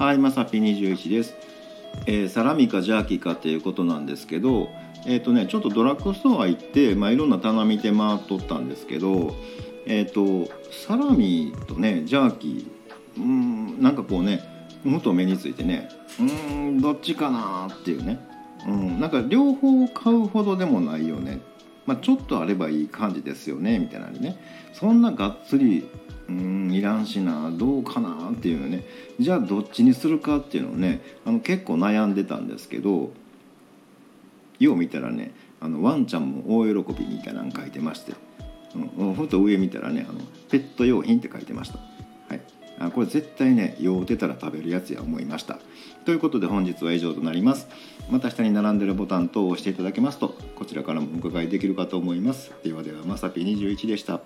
はい、まさぴ21です、えーサラミかジャーキーかっていうことなんですけど、えっ、とね、ちょっとドラッグストア行って、まあ、いろんな棚見て回っとったんですけど、えっ、とサラミとねジャーキー、うん、なんかこうね、ふと目についてね、うーん、どっちかなーっていうね、うん、なんか両方買うほどでもないよね。まあ、ちょっとあればいい感じですよねみたいなね。そんながっつりうんいらんしなどうかなっていうのね。じゃあどっちにするかっていうのをねあの結構悩んでたんですけどよう見たらねあのワンちゃんも大喜びみたいなの書いてまして、うんうん、と上見たらねあのペット用品って書いてました。はい。あこれ絶対ね酔うてたら食べるやつや思いました。ということで本日は以上となります。また下に並んでるボタン等を押していただけますとこちらからもお伺いできるかと思います。ではではまさぴ21でした。